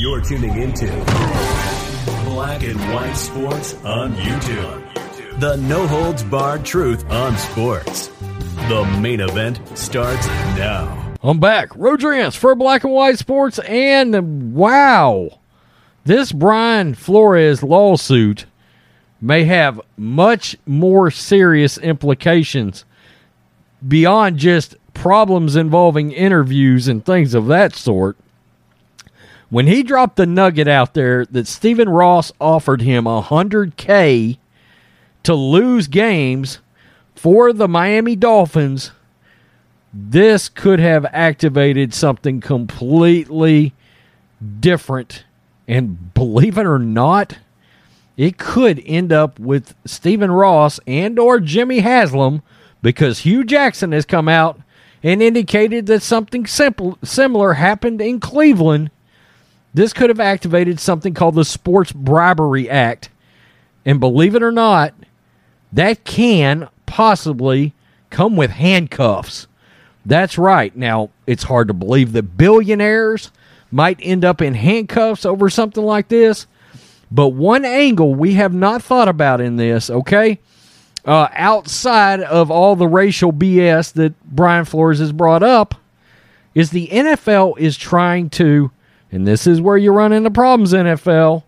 You're tuning into Black and White Sports on YouTube. The no holds barred truth on sports. The main event starts now. I'm back. Rodriguez for Black and White Sports. And wow, this Brian Flores lawsuit may have much more serious implications beyond just problems involving interviews and things of that sort. When he dropped the nugget out there that Stephen Ross offered him 100K to lose games for the Miami Dolphins, this could have activated something completely different. And believe it or not, it could end up with Stephen Ross and or Jimmy Haslam because Hue Jackson has come out and indicated that something simple, similar happened in Cleveland. This could have activated something called the Sports Bribery Act. And believe it or not, that can possibly come with handcuffs. That's right. Now, it's hard to believe that billionaires might end up in handcuffs over something like this. But one angle we have not thought about in this, okay? Uh, outside of all the racial BS that Brian Flores has brought up, is the NFL is trying to, and this is where you run into problems, NFL.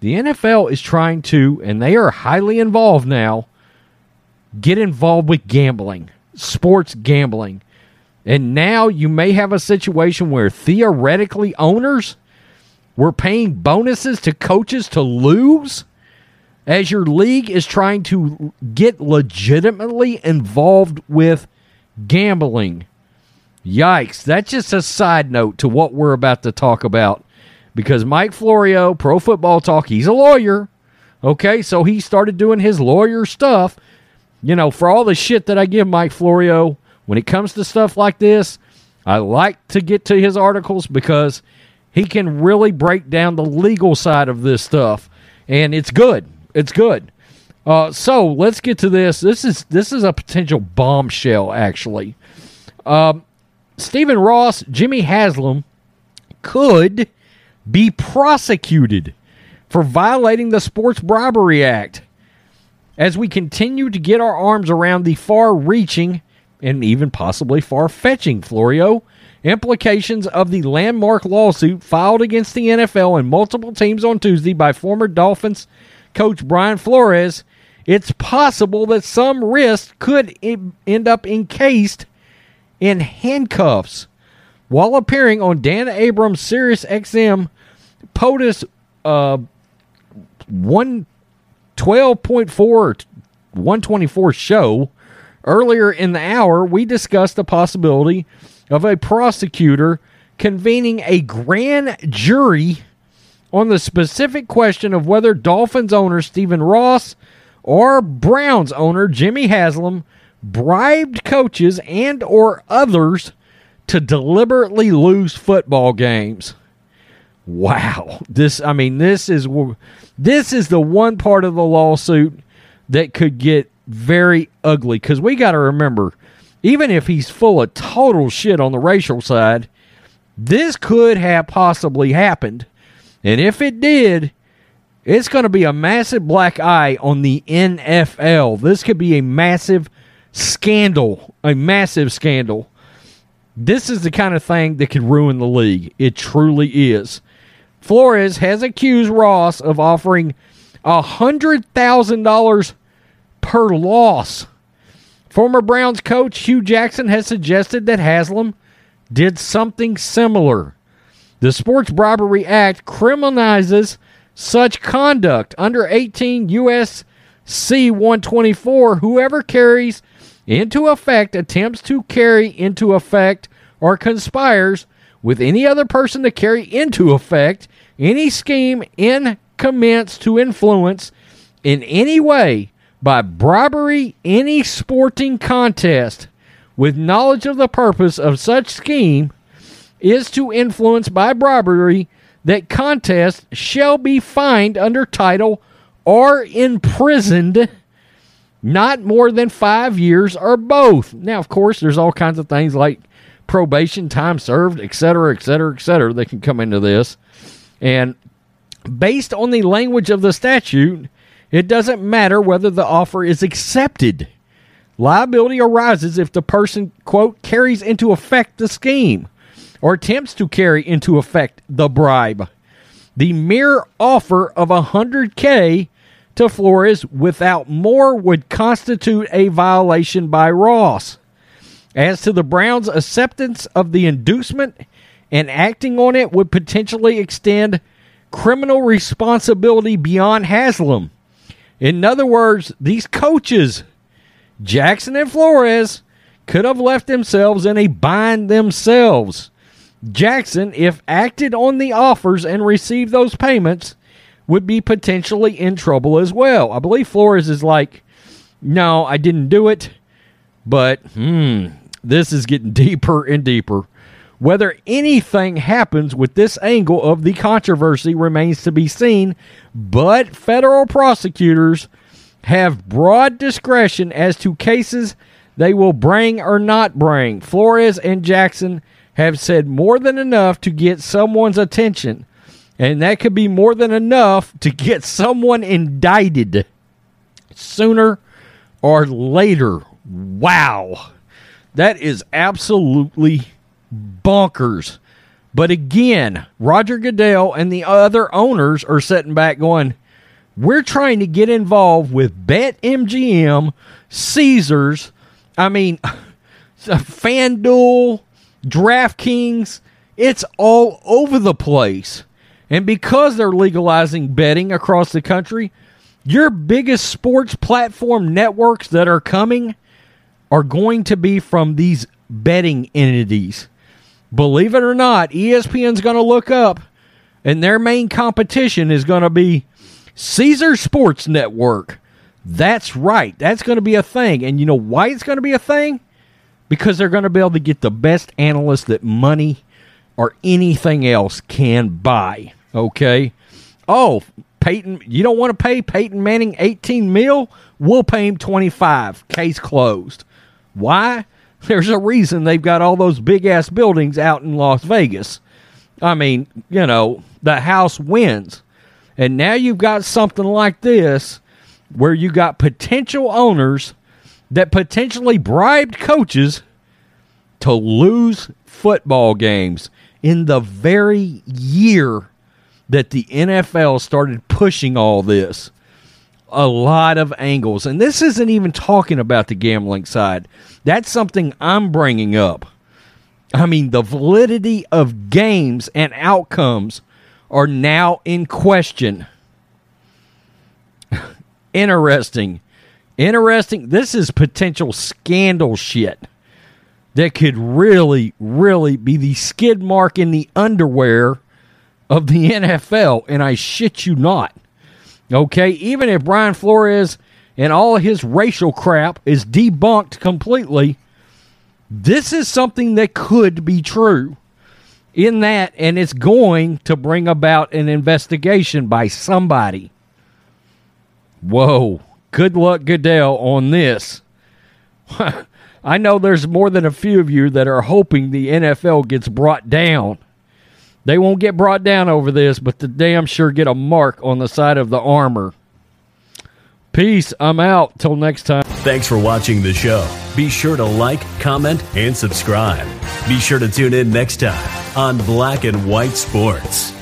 The NFL is trying to, and they are highly involved now, get involved with gambling, sports gambling. And now you may have a situation where theoretically owners were paying bonuses to coaches to lose as your league is trying to get legitimately involved with gambling. Yikes. That's just a side note to what we're about to talk about because Mike Florio, Pro Football Talk, he's a lawyer. Okay, so he started doing his lawyer stuff. You know, for all the shit that I give Mike Florio, when it comes to stuff like this, I like to get to his articles because he can really break down the legal side of this stuff, and it's good. It's good. Uh, so let's get to this. This is this is a potential bombshell, actually. Um, Stephen Ross, Jimmy Haslam could be prosecuted for violating the Sports Bribery Act as we continue to get our arms around the far reaching and even possibly far fetching, Florio, implications of the landmark lawsuit filed against the NFL and multiple teams on Tuesday by former Dolphins coach Brian Flores, it's possible that some wrist could end up encased in handcuffs. While appearing on Dan Abrams' Sirius XM POTUS uh, 112.4 124 show, earlier in the hour, we discussed the possibility of a prosecutor convening a grand jury on the specific question of whether Dolphins owner Stephen Ross or Browns owner Jimmy Haslam bribed coaches and or others to deliberately lose football games. Wow. This I mean this is this is the one part of the lawsuit that could get very ugly cuz we got to remember even if he's full of total shit on the racial side, this could have possibly happened and if it did, it's going to be a massive black eye on the NFL. This could be a massive scandal, a massive scandal. This is the kind of thing that could ruin the league. It truly is. Flores has accused Ross of offering $100,000 per loss. Former Browns coach Hue Jackson has suggested that Haslam did something similar. The Sports Bribery Act criminalizes such conduct. Under 18 U.S.C. 124, whoever carries into effect, attempts to carry into effect, or conspires with any other person to carry into effect any scheme in commence to influence in any way by bribery any sporting contest with knowledge of the purpose of such scheme is to influence by bribery that contest shall be fined under title or imprisoned not more than five years or both. Now, of course, there's all kinds of things like probation, time served, etc., etc., etc. They can come into this. And based on the language of the statute, it doesn't matter whether the offer is accepted. Liability arises if the person, quote, carries into effect the scheme or attempts to carry into effect the bribe. The mere offer of a 100K to Flores without more would constitute a violation by Ross. As to the Browns' acceptance of the inducement and acting on it would potentially extend criminal responsibility beyond Haslam. In other words, these coaches, Jackson and Flores, could have left themselves in a bind themselves. Jackson, if acted on the offers and received those payments, would be potentially in trouble as well. I believe Flores is like, no, I didn't do it, but hmm, this is getting deeper and deeper. Whether anything happens with this angle of the controversy remains to be seen, but federal prosecutors have broad discretion as to cases they will bring or not bring. Flores and Jackson have said more than enough to get someone's attention, and that could be more than enough to get someone indicted sooner or later. Wow. That is absolutely bonkers. But again, Roger Goodell and the other owners are sitting back going, we're trying to get involved with BetMGM, Caesars, I mean, FanDuel, DraftKings, it's all over the place. And because they're legalizing betting across the country, your biggest sports platform networks that are coming are going to be from these betting entities. Believe it or not, ESPN's going to look up, and their main competition is going to be Caesar Sports Network. That's right. That's going to be a thing. And you know why it's going to be a thing? Because they're going to be able to get the best analysts that money or anything else can buy. Okay. Oh, Peyton, you don't want to pay Peyton Manning 18 mil? We'll pay him 25. Case closed. Why? There's a reason they've got all those big ass buildings out in Las Vegas. I mean, you know, the house wins. And now you've got something like this where you got potential owners that potentially bribed coaches to lose football games in the very year that the NFL started pushing all this. A lot of angles. And this isn't even talking about the gambling side. That's something I'm bringing up. I mean, the validity of games and outcomes are now in question. Interesting. Interesting. This is potential scandal shit that could really, really be the skid mark in the underwear of the NFL, and I shit you not. Okay, even if Brian Flores and all his racial crap is debunked completely, this is something that could be true in that, and it's going to bring about an investigation by somebody. Whoa, good luck, Goodell, on this. I know there's more than a few of you that are hoping the NFL gets brought down. They won't get brought down over this, but the damn sure get a mark on the side of the armor. Peace. I'm out. Till next time. Thanks for watching the show. Be sure to like, comment, and subscribe. Be sure to tune in next time on Black and White Sports.